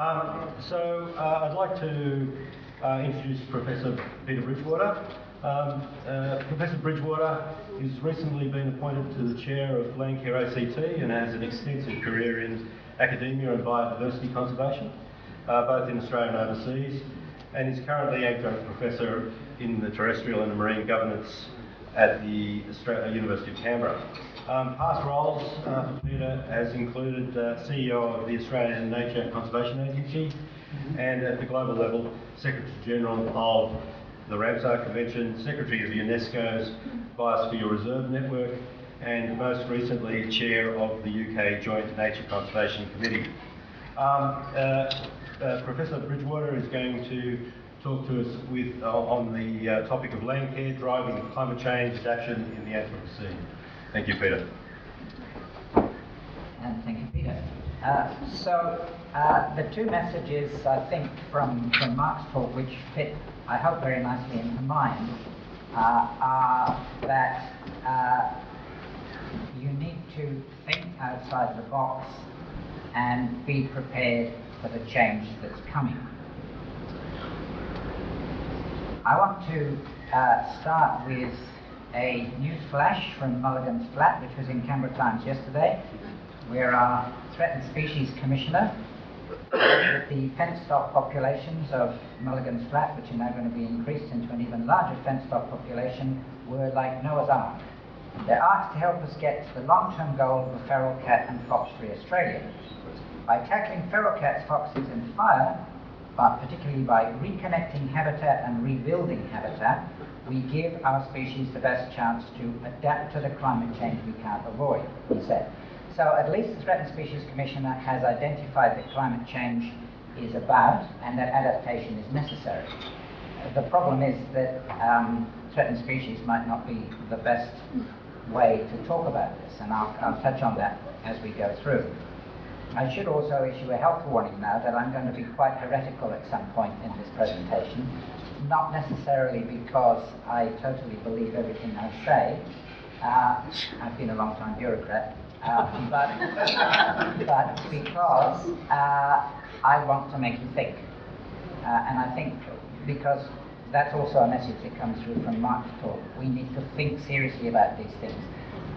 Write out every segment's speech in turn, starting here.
Um, so uh, I'd like to uh, introduce Professor Peter Bridgewater. Um, uh, Professor Bridgewater has recently been appointed to the chair of Landcare ACT and has an extensive career in academia and biodiversity conservation, uh, both in Australia and overseas, and is currently adjunct professor in the terrestrial and marine governance at the Australia, University of Canberra. Um, past roles uh, for Peter has included uh, CEO of the Australian Nature Conservation Agency and at the global level, Secretary General of the Ramsar Convention, Secretary of UNESCO's Biosphere Reserve Network, and most recently, Chair of the UK Joint Nature Conservation Committee. Um, uh, uh, Professor Bridgewater is going to talk to us with, uh, on the uh, topic of land care driving climate change adaptation in the Anthropocene. Thank you, Peter. And thank you, Peter. Uh, so, uh, the two messages, I think, from, from Mark's talk, which fit, I hope, very nicely into mine, uh, are that uh, you need to think outside the box and be prepared for the change that's coming. I want to uh, start with a news flash from Mulligan's Flat, which was in Canberra Times yesterday, where our Threatened Species Commissioner, the fenced-off populations of Mulligan's Flat, which are now going to be increased into an even larger fenced-off population, were like Noah's Ark. They're asked to help us get to the long-term goal of a feral cat and fox-free Australia. By tackling feral cats, foxes and fire, but particularly by reconnecting habitat and rebuilding habitat, we give our species the best chance to adapt to the climate change we can't avoid, he said. So at least the Threatened Species Commissioner has identified that climate change is about and that adaptation is necessary. The problem is that um, threatened species might not be the best way to talk about this, and I'll, I'll touch on that as we go through. I should also issue a health warning now that I'm going to be quite heretical at some point in this presentation, not necessarily because I totally believe everything I say. Uh, I've been a long time bureaucrat, uh, but, but because uh, I want to make you think. Uh, and I think because that's also a message that comes through from Mark's talk. We need to think seriously about these things.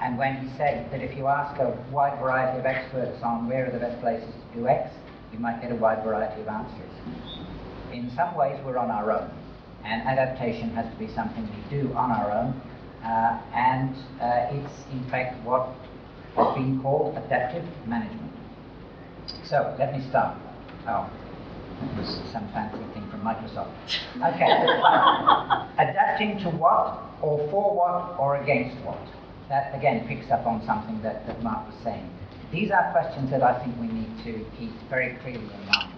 And when he said that if you ask a wide variety of experts on where are the best places to do X, you might get a wide variety of answers. In some ways, we're on our own, and adaptation has to be something we do on our own, uh, and uh, it's in fact what has been called adaptive management. So let me start. Oh, some fancy thing from Microsoft. Okay. Adapting to what, or for what, or against what? That again picks up on something that, that Mark was saying. These are questions that I think we need to keep very clearly in mind.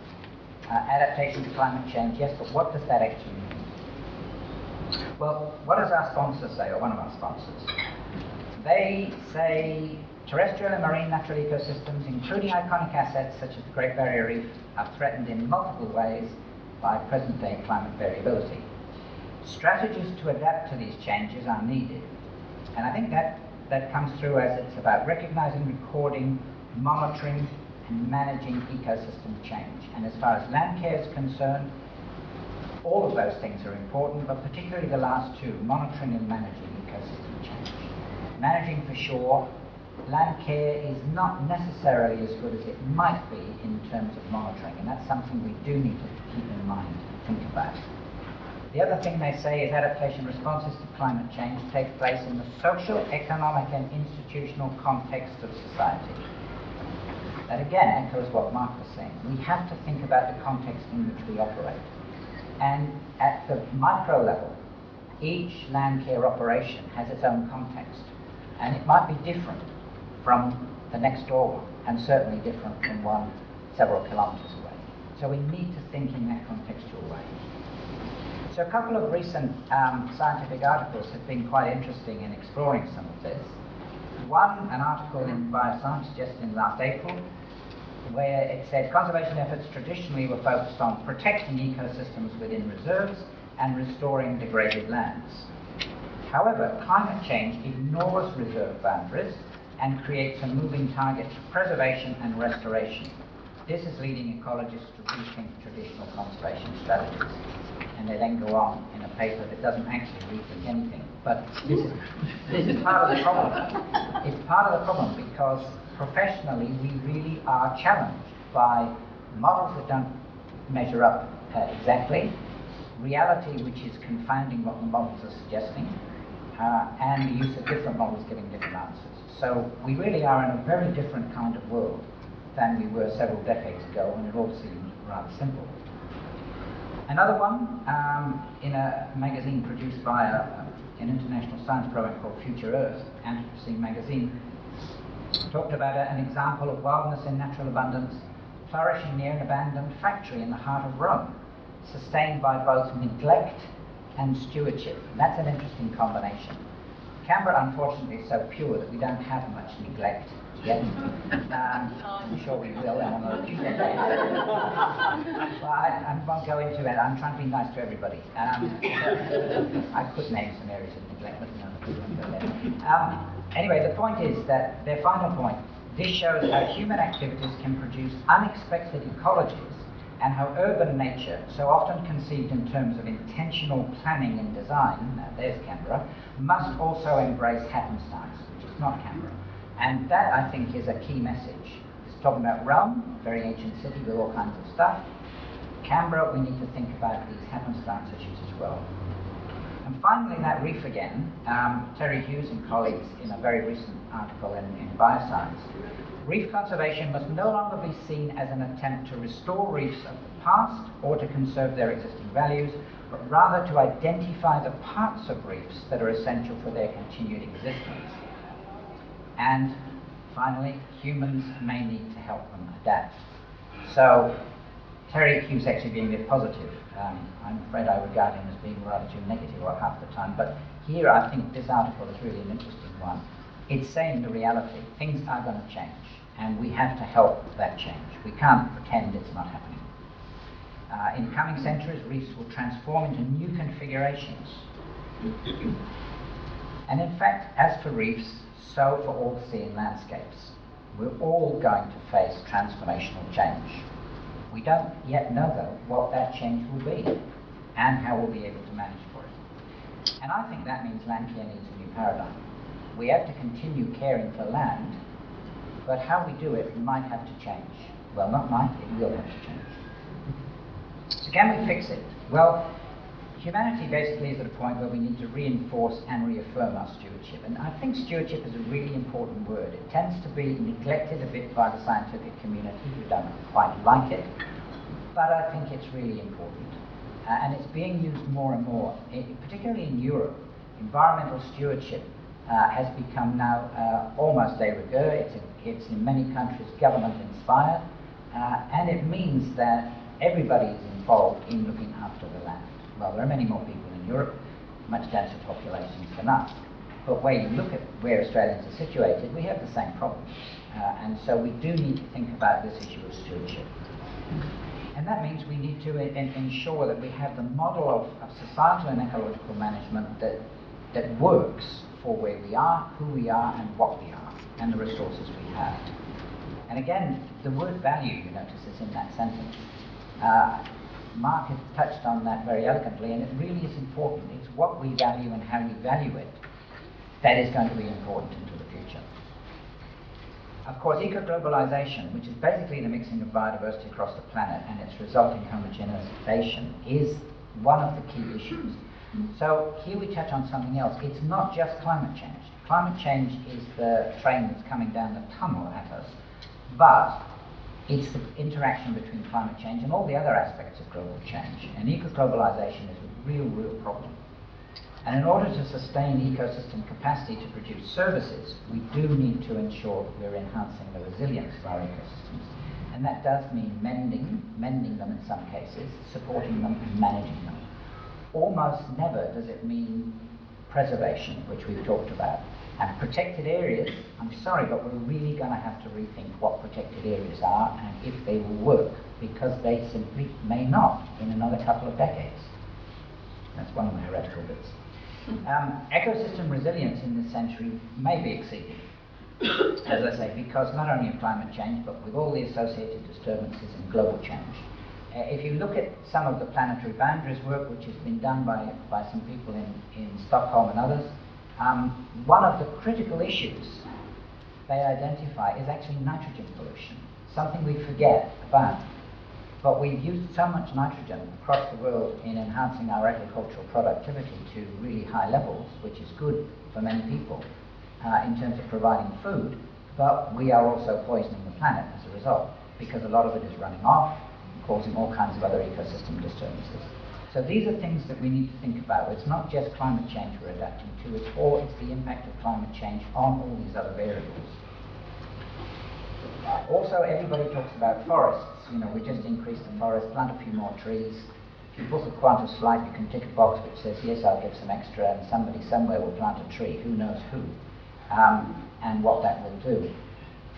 Uh, adaptation to climate change, yes, but what does that actually mean? Well, what does our sponsor say, or one of our sponsors? They say terrestrial and marine natural ecosystems, including iconic assets such as the Great Barrier Reef, are threatened in multiple ways by present day climate variability. Strategies to adapt to these changes are needed, and I think that, that comes through as it's about recognizing, recording, monitoring, and managing ecosystem change. And as far as land care is concerned, all of those things are important, but particularly the last two, monitoring and managing ecosystem change. Managing for sure, land care is not necessarily as good as it might be in terms of monitoring, and that's something we do need to keep in mind think about. The other thing they say is adaptation responses to climate change take place in the social, economic, and institutional context of society. That again echoes what Mark was saying. We have to think about the context in which we operate. And at the micro level, each land care operation has its own context. And it might be different from the next door one, and certainly different from one several kilometres away. So we need to think in that contextual way. So a couple of recent um, scientific articles have been quite interesting in exploring some of this. One, an article in Bioscience just in last April, where it said conservation efforts traditionally were focused on protecting ecosystems within reserves and restoring degraded lands. However, climate change ignores reserve boundaries and creates a moving target for preservation and restoration. This is leading ecologists to rethink traditional conservation strategies. And they then go on in a paper that doesn't actually rethink anything. But this is, this is part of the problem. It's part of the problem because professionally we really are challenged by models that don't measure up uh, exactly, reality which is confounding what the models are suggesting, uh, and the use of different models giving different answers. So we really are in a very different kind of world than we were several decades ago when it all seemed rather simple. Another one, um, in a magazine produced by a, an international science program called Future Earth, Anthropocene magazine, talked about a, an example of wildness in natural abundance flourishing near an abandoned factory in the heart of Rome, sustained by both neglect and stewardship. And that's an interesting combination. Canberra, unfortunately, is so pure that we don't have much neglect yet. Um, I'm sure we will in another few decades. well, I, I, won't go into it. I'm trying to be nice to everybody. Um, I could name some areas of neglect, but no, we won't go there. Um, anyway, the point is that their final point this shows how human activities can produce unexpected ecologies and how urban nature, so often conceived in terms of intentional planning and design, now there's Canberra, must also embrace happenstance, which is not Canberra. And that, I think, is a key message. It's talking about Rome, very ancient city with all kinds of stuff. Canberra, we need to think about these happenstance issues as well. And finally, that reef again, um, Terry Hughes and colleagues in a very recent article in, in Bioscience, reef conservation must no longer be seen as an attempt to restore reefs of the past or to conserve their existing values, but rather to identify the parts of reefs that are essential for their continued existence. And finally, humans may need to help them adapt. So, Terry Hughes actually being a bit positive. Um, I'm afraid I regard him as being rather too negative or half the time, but here I think this article is really an interesting one. It's saying the reality. Things are going to change, and we have to help that change. We can't pretend it's not happening. Uh, in coming centuries, reefs will transform into new configurations. and in fact, as for reefs, so for all sea and landscapes. We're all going to face transformational change. We don't yet know, though, what that change will be and how we'll be able to manage for it. And I think that means land care needs a new paradigm. We have to continue caring for land, but how we do it might have to change. Well, not might, it will have to change. So can we fix it? Well, humanity basically is at a point where we need to reinforce and reaffirm our stewardship. And I think stewardship is a really important word. It tends to be neglected a bit by the scientific community who don't quite like it, but I think it's really important. Uh, and it's being used more and more, it, particularly in Europe. Environmental stewardship uh, has become now uh, almost de rigueur. It's, a, it's in many countries government inspired, uh, and it means that everybody is involved in looking after the land. Well, there are many more people in Europe, much denser populations than us. But when you look at where Australians are situated, we have the same problems. Uh, and so we do need to think about this issue of stewardship. And that means we need to in, ensure that we have the model of, of societal and ecological management that, that works for where we are, who we are, and what we are, and the resources we have. And again, the word value, you notice, is in that sentence. Uh, Mark has touched on that very eloquently, and it really is important. It's what we value and how we value it that is going to be important into the future. Of course, eco-globalization, which is basically the mixing of biodiversity across the planet and its resulting homogenization, is one of the key issues. So here we touch on something else. It's not just climate change. Climate change is the train that's coming down the tunnel at us, but it's the interaction between climate change and all the other aspects of global change. And eco-globalization is a real, real problem. And in order to sustain ecosystem capacity to produce services, we do need to ensure that we're enhancing the resilience of our ecosystems. And that does mean mending, mending them in some cases, supporting them and managing them. Almost never does it mean preservation, which we've talked about. And protected areas, I'm sorry, but we're really going to have to rethink what protected areas are and if they will work, because they simply may not in another couple of decades. That's one of my heretical bits. Um, ecosystem resilience in this century may be exceeded. as I say, because not only of climate change, but with all the associated disturbances and global change. Uh, if you look at some of the planetary boundaries work, which has been done by, by some people in, in Stockholm and others, um, one of the critical issues they identify is actually nitrogen pollution, something we forget about. But we've used so much nitrogen across the world in enhancing our agricultural productivity to really high levels, which is good for many people uh, in terms of providing food, but we are also poisoning the planet as a result because a lot of it is running off, causing all kinds of other ecosystem disturbances. So these are things that we need to think about. It's not just climate change we're adapting to, it's all it's the impact of climate change on all these other variables. Also, everybody talks about forests. You know, we just increase the forest, plant a few more trees. If you book a Qantas flight, you can tick a box which says, yes, I'll give some extra, and somebody somewhere will plant a tree. Who knows who? Um, and what that will do.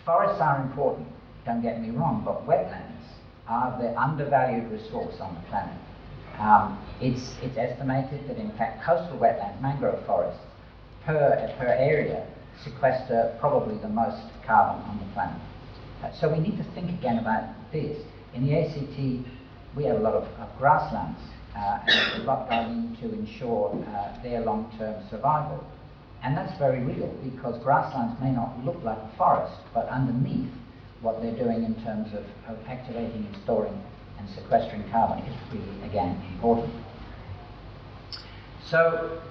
Forests are important, don't get me wrong, but wetlands are the undervalued resource on the planet. Um, it's, it's estimated that in fact coastal wetlands, mangrove forests, per, per area, sequester probably the most carbon on the planet. Uh, so we need to think again about this. In the ACT, we have a lot of, of grasslands, uh, and a lot going to ensure uh, their long-term survival. And that's very real because grasslands may not look like a forest, but underneath what they're doing in terms of, of activating and storing and sequestering carbon is really, again, important. So,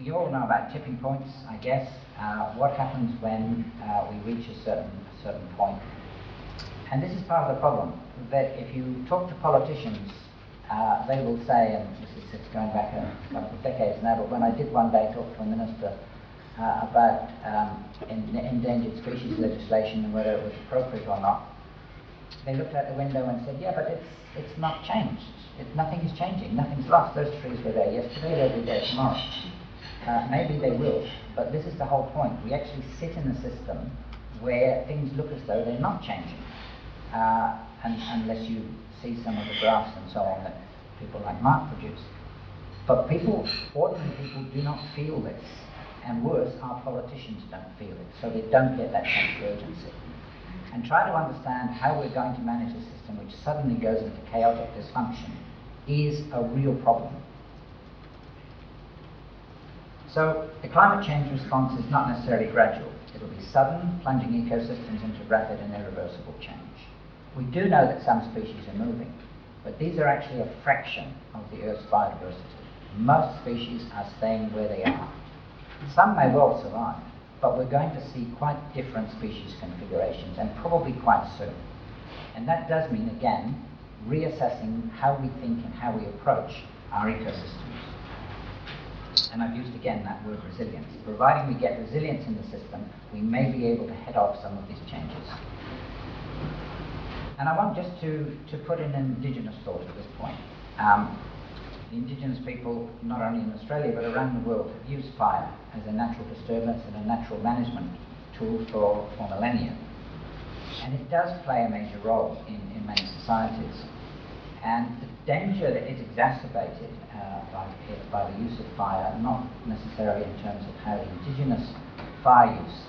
you all know about tipping points, I guess. Uh, what happens when uh, we reach a certain, a certain point? And this is part of the problem, that if you talk to politicians, uh, they will say, and this is going back a couple of decades now, but when I did one day talk to a minister uh, about um, endangered species legislation and whether it was appropriate or not, they looked out the window and said, yeah, but it's, it's not changed. It, nothing is changing. Nothing's lost. Those trees were there yesterday, they'll be there tomorrow. Uh, maybe they will, but this is the whole point. We actually sit in a system where things look as though they're not changing, uh, and, unless you see some of the graphs and so on that people like Mark produce. But people, ordinary people, do not feel this, and worse, our politicians don't feel it, so they don't get that sense of urgency and try to understand how we're going to manage a system which suddenly goes into chaotic dysfunction is a real problem. So the climate change response is not necessarily gradual. It'll be sudden, plunging ecosystems into rapid and irreversible change. We do know that some species are moving, but these are actually a fraction of the Earth's biodiversity. Most species are staying where they are. Some may well survive, but we're going to see quite different species configurations and probably quite soon. And that does mean, again, reassessing how we think and how we approach our ecosystems. And I've used again that word resilience. Providing we get resilience in the system, we may be able to head off some of these changes. And I want just to, to put in an indigenous thought at this point. Um, indigenous people, not only in Australia but around the world, have used fire as a natural disturbance and a natural management tool for, for millennia. And it does play a major role in, in many societies. And the danger that is exacerbated uh, by, by the use of fire, not necessarily in terms of how indigenous fire use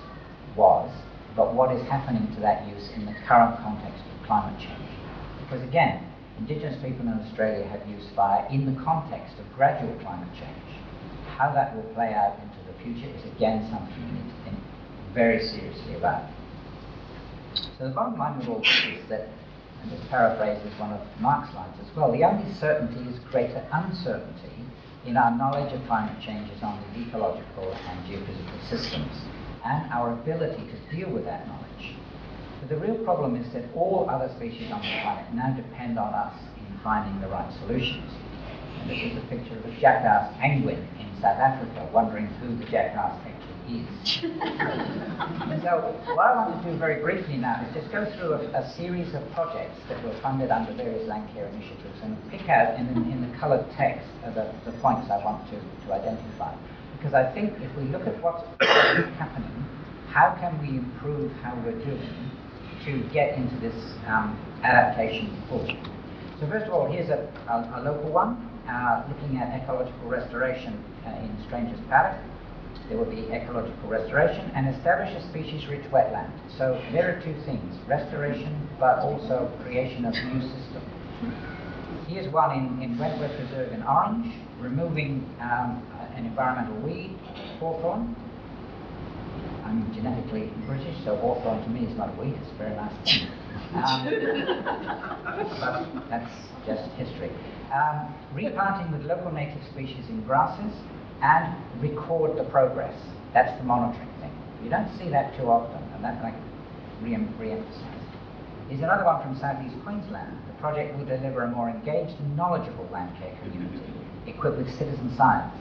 was, but what is happening to that use in the current context of climate change. Because again, Indigenous people in Australia have used fire in the context of gradual climate change. How that will play out into the future is again something we need to think very seriously about. So the bottom line of all this is that, and this paraphrases one of Mark's lines as well, the only certainty is greater uncertainty in our knowledge of climate changes on the ecological and geophysical systems, and our ability to deal with that knowledge the real problem is that all other species on the planet now depend on us in finding the right solutions. And this is a picture of a jackass penguin in South Africa, wondering who the jackass actually is. and so, what I want to do very briefly now is just go through a, a series of projects that were funded under various Landcare initiatives and pick out in, in the coloured text the, the points I want to, to identify. Because I think if we look at what's happening, how can we improve how we're doing to get into this um, adaptation pool. So first of all, here's a, a, a local one, uh, looking at ecological restoration uh, in Strangers Paddock. there will be ecological restoration and establish a species-rich wetland. So there are two things, restoration but also creation of new systems. Here's one in, in Wentworth Reserve in Orange, removing um, an environmental weed, hawthorn. I'm genetically British, so hawthorn to me is not a weed, it's a very nice thing. Um, that's just history. Um, replanting with local native species in grasses and record the progress. That's the monitoring thing. You don't see that too often, and that like re-emphasize. Here's another one from southeast Queensland. The project will deliver a more engaged and knowledgeable land care community equipped with citizen science.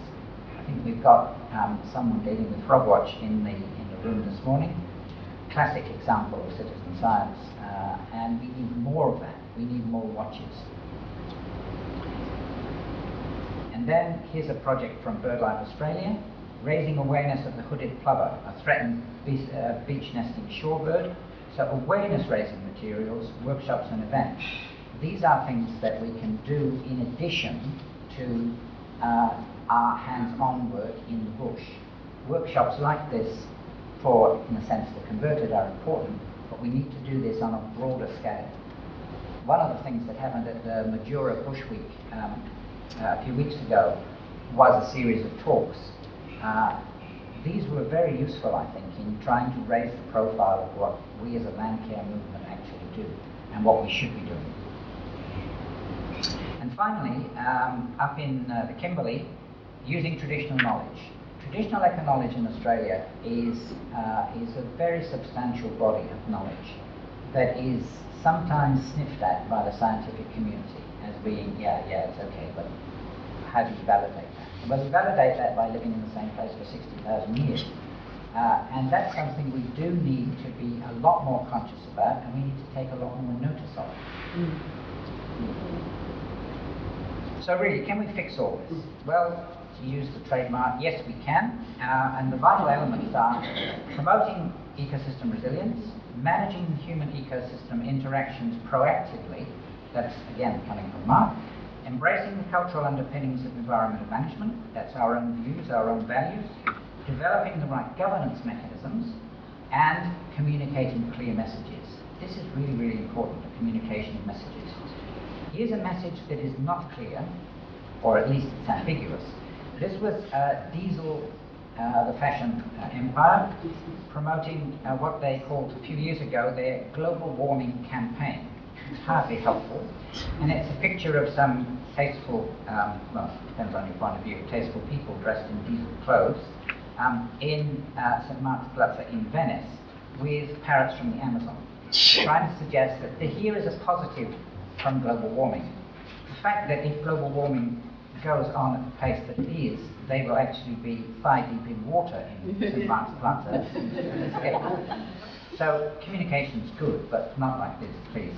I think we've got um, someone dealing with Frogwatch in the room this morning. Classic example of citizen science, uh, and we need more of that. We need more watches. And then here's a project from BirdLife Australia, raising awareness of the hooded plover, a threatened beach, uh, beach nesting shorebird. So awareness raising materials, workshops and events. These are things that we can do in addition to uh, our hands-on work in the bush. Workshops like this in a sense, the converted are important, but we need to do this on a broader scale. One of the things that happened at the Majura Bush Week um, uh, a few weeks ago was a series of talks. Uh, these were very useful, I think, in trying to raise the profile of what we as a land care movement actually do and what we should be doing. And finally, um, up in uh, the Kimberley, using traditional knowledge. Traditional knowledge in Australia is, uh, is a very substantial body of knowledge that is sometimes sniffed at by the scientific community as being, yeah, yeah, it's okay, but how do you validate that? Well, you validate that by living in the same place for 60,000 years. Uh, and that's something we do need to be a lot more conscious about, and we need to take a lot more notice of. Mm. So really, can we fix all this? Well, to use the trademark, yes we can, uh, and the vital elements are promoting ecosystem resilience, managing human ecosystem interactions proactively, that's again coming from Mark, embracing the cultural underpinnings of environmental management, that's our own views, our own values, developing the right governance mechanisms, and communicating clear messages. This is really, really important, the communication of messages. Here's a message that is not clear, or at least it's ambiguous. This was uh, Diesel, uh, the fashion uh, empire, promoting uh, what they called a few years ago their global warming campaign. It's hardly helpful. And it's a picture of some tasteful, um, well, depends on your point of view, tasteful people dressed in diesel clothes um, in uh, St. Mark's Plaza in Venice with parrots from the Amazon, trying to suggest that the, here is a positive from global warming. The fact that if global warming goes on at the pace that it is, they will actually be thigh deep in water in St. Mark's Plaza. so communication is good, but not like this, please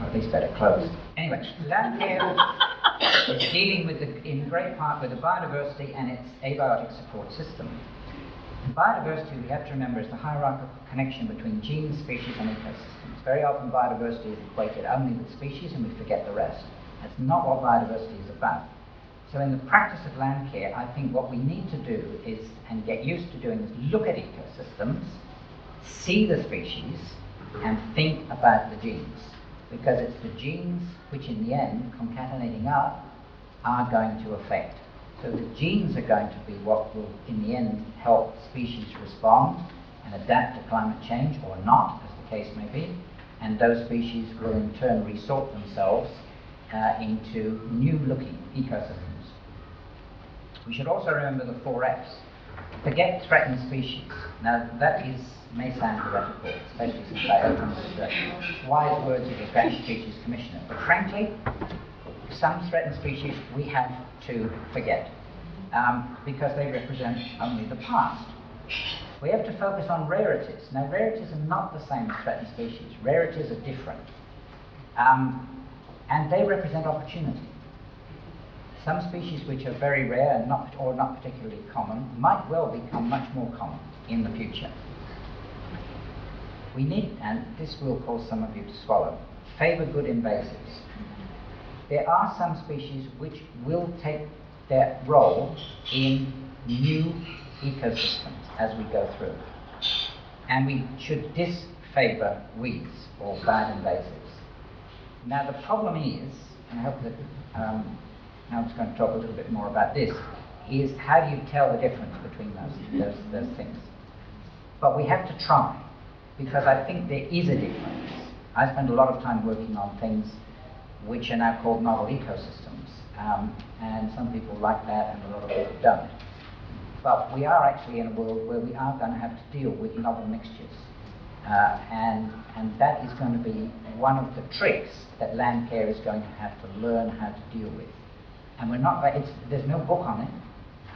or at least better closed. Anyway, land care is dealing with the, in great part with the biodiversity and its abiotic support system. biodiversity, we have to remember, is the hierarchical connection between genes, species, and ecosystems. Very often, biodiversity is equated only with species, and we forget the rest. That's not what biodiversity is about. So, in the practice of land care, I think what we need to do is, and get used to doing, is look at ecosystems, see the species, and think about the genes because it's the genes which, in the end, concatenating up, are going to affect. So the genes are going to be what will, in the end, help species respond and adapt to climate change or not, as the case may be, and those species will in turn resort themselves uh, into new-looking ecosystems. We should also remember the four F's. Forget threatened species. Now that is may sound heretical, especially since I opened the wise words of the Threatened Species Commissioner. But frankly, some threatened species we have to forget um, because they represent only the past. We have to focus on rarities. Now, rarities are not the same as threatened species. Rarities are different. Um, and they represent opportunity. Some species which are very rare and not, or not particularly common might well become much more common in the future. We need, and this will cause some of you to swallow, favour good invasives. There are some species which will take their role in new ecosystems as we go through. And we should disfavour weeds or bad invasives. Now the problem is, and I hope that um, Howard's going to talk a little bit more about this, is how do you tell the difference between those, those, those things? But we have to try, because I think there is a difference. I spend a lot of time working on things which are now called novel ecosystems, um, and some people like that and a lot of people don't. But we are actually in a world where we are going to have to deal with novel mixtures. Uh, and, and that is going to be one of the tricks that Landcare is going to have to learn how to deal with. And we're not, there's no book on it.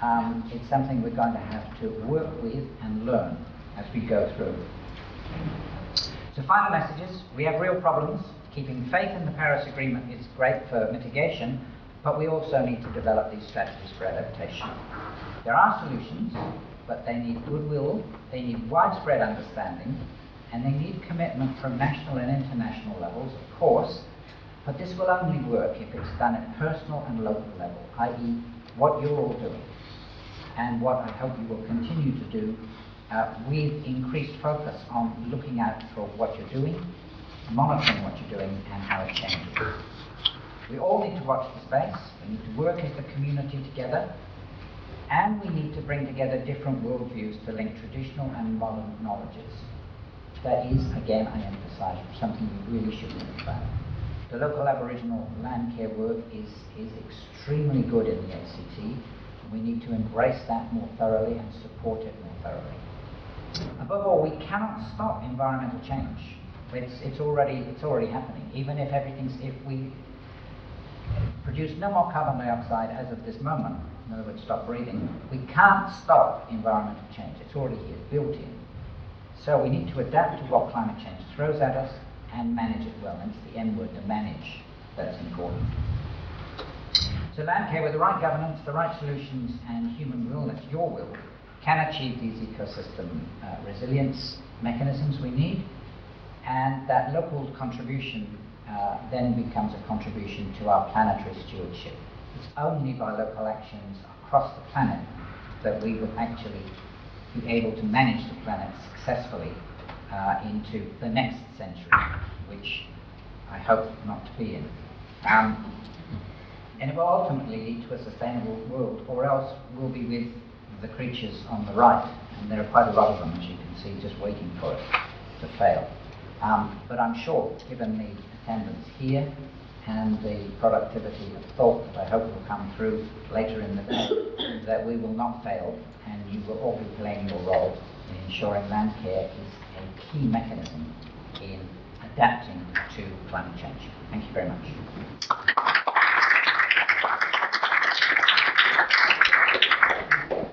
Um, it's something we're going to have to work with and learn as we go through. So final messages, we have real problems. Keeping faith in the Paris Agreement is great for mitigation, but we also need to develop these strategies for adaptation. There are solutions, but they need goodwill, they need widespread understanding, and they need commitment from national and international levels, of course, but this will only work if it's done at personal and local level, i.e., what you're all doing, and what I hope you will continue to do uh, with increased focus on looking out for what you're doing, monitoring what you're doing, and how it changes. We all need to watch the space, we need to work as the community together, and we need to bring together different worldviews to link traditional and modern knowledges. That is, again, I emphasize, something we really should think about. The local Aboriginal land care work is, is extremely good in the ACT. We need to embrace that more thoroughly and support it more thoroughly. Above all, we cannot stop environmental change. It's, it's, already, it's already happening. Even if everything's, if we produce no more carbon dioxide as of this moment, in other words, stop breathing, we can't stop environmental change. It's already here, built in. So we need to adapt to what climate change throws at us and manage it well. And it's the M word, to manage, that's important. So land care with the right governance, the right solutions, and human will, that's your will, can achieve these ecosystem uh, resilience mechanisms we need. And that local contribution uh, then becomes a contribution to our planetary stewardship. It's only by local actions across the planet that we will actually be able to manage the planet successfully uh, into the next century, which I hope not to be in. Um, and it will ultimately lead to a sustainable world, or else we'll be with the creatures on the right, and there are quite a lot of them, as you can see, just waiting for us to fail. Um, but I'm sure, given the attendance here and the productivity of thought that I hope will come through later in the day, that we will not fail, and you will all be playing your role in ensuring land care is a key mechanism in adapting to climate change. Thank you very much.